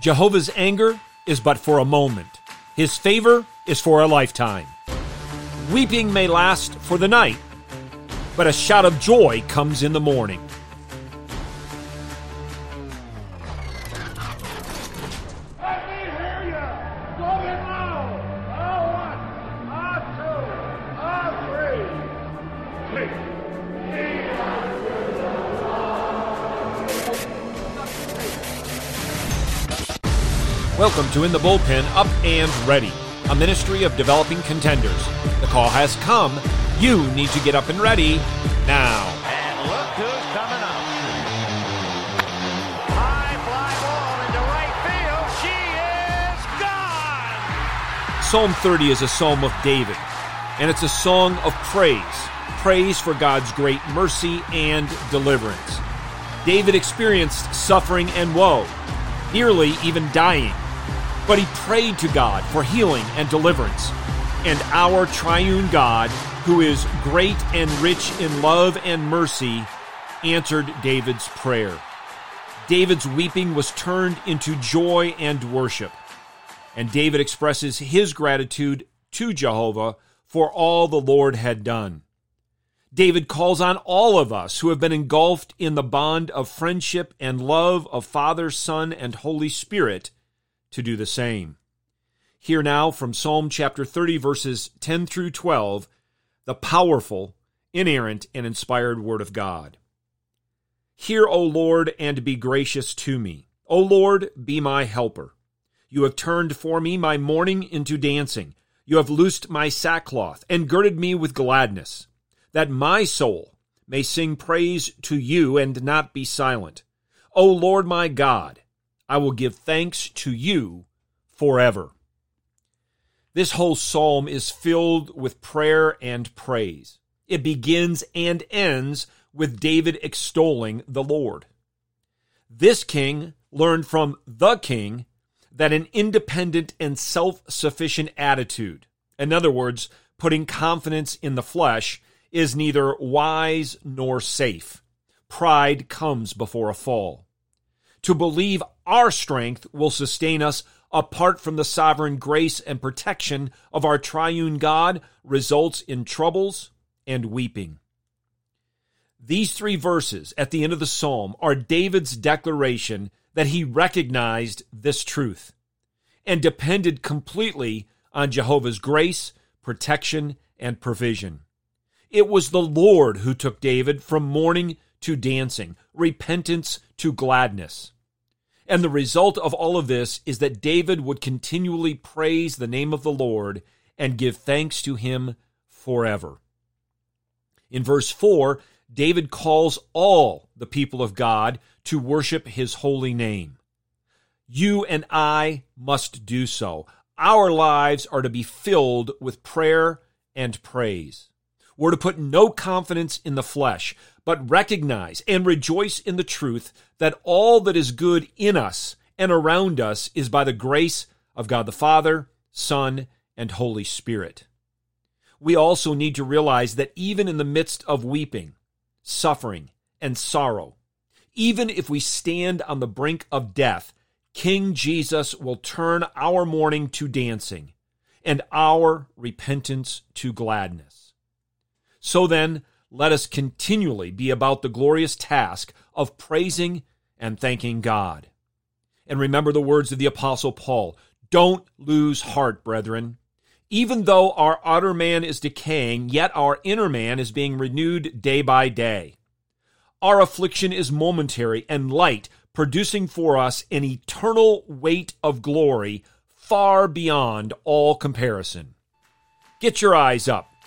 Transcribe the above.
Jehovah's anger is but for a moment, his favor is for a lifetime. Weeping may last for the night, but a shout of joy comes in the morning. Welcome to In the Bullpen Up and Ready, a ministry of developing contenders. The call has come. You need to get up and ready now. And look who's coming up. High fly ball into right field. She is gone. Psalm 30 is a psalm of David, and it's a song of praise praise for God's great mercy and deliverance. David experienced suffering and woe, nearly even dying, but he prayed to God for healing and deliverance. And our triune God, who is great and rich in love and mercy, answered David's prayer. David's weeping was turned into joy and worship. And David expresses his gratitude to Jehovah for all the Lord had done. David calls on all of us who have been engulfed in the bond of friendship and love of Father, Son, and Holy Spirit to do the same. Hear now from Psalm chapter 30, verses 10 through 12, the powerful, inerrant, and inspired Word of God. Hear, O Lord, and be gracious to me. O Lord, be my helper. You have turned for me my mourning into dancing. You have loosed my sackcloth and girded me with gladness, that my soul may sing praise to you and not be silent. O Lord my God, I will give thanks to you forever. This whole psalm is filled with prayer and praise. It begins and ends with David extolling the Lord. This king learned from the king that an independent and self sufficient attitude, in other words, putting confidence in the flesh, is neither wise nor safe. Pride comes before a fall. To believe our strength will sustain us apart from the sovereign grace and protection of our triune God results in troubles and weeping. These three verses at the end of the psalm are David's declaration that he recognized this truth and depended completely on Jehovah's grace, protection, and provision. It was the Lord who took David from mourning to dancing, repentance to gladness. And the result of all of this is that David would continually praise the name of the Lord and give thanks to him forever. In verse 4, David calls all the people of God to worship his holy name. You and I must do so. Our lives are to be filled with prayer and praise. We're to put no confidence in the flesh, but recognize and rejoice in the truth that all that is good in us and around us is by the grace of God the Father, Son, and Holy Spirit. We also need to realize that even in the midst of weeping, suffering, and sorrow, even if we stand on the brink of death, King Jesus will turn our mourning to dancing and our repentance to gladness. So then, let us continually be about the glorious task of praising and thanking God. And remember the words of the Apostle Paul Don't lose heart, brethren. Even though our outer man is decaying, yet our inner man is being renewed day by day. Our affliction is momentary and light, producing for us an eternal weight of glory far beyond all comparison. Get your eyes up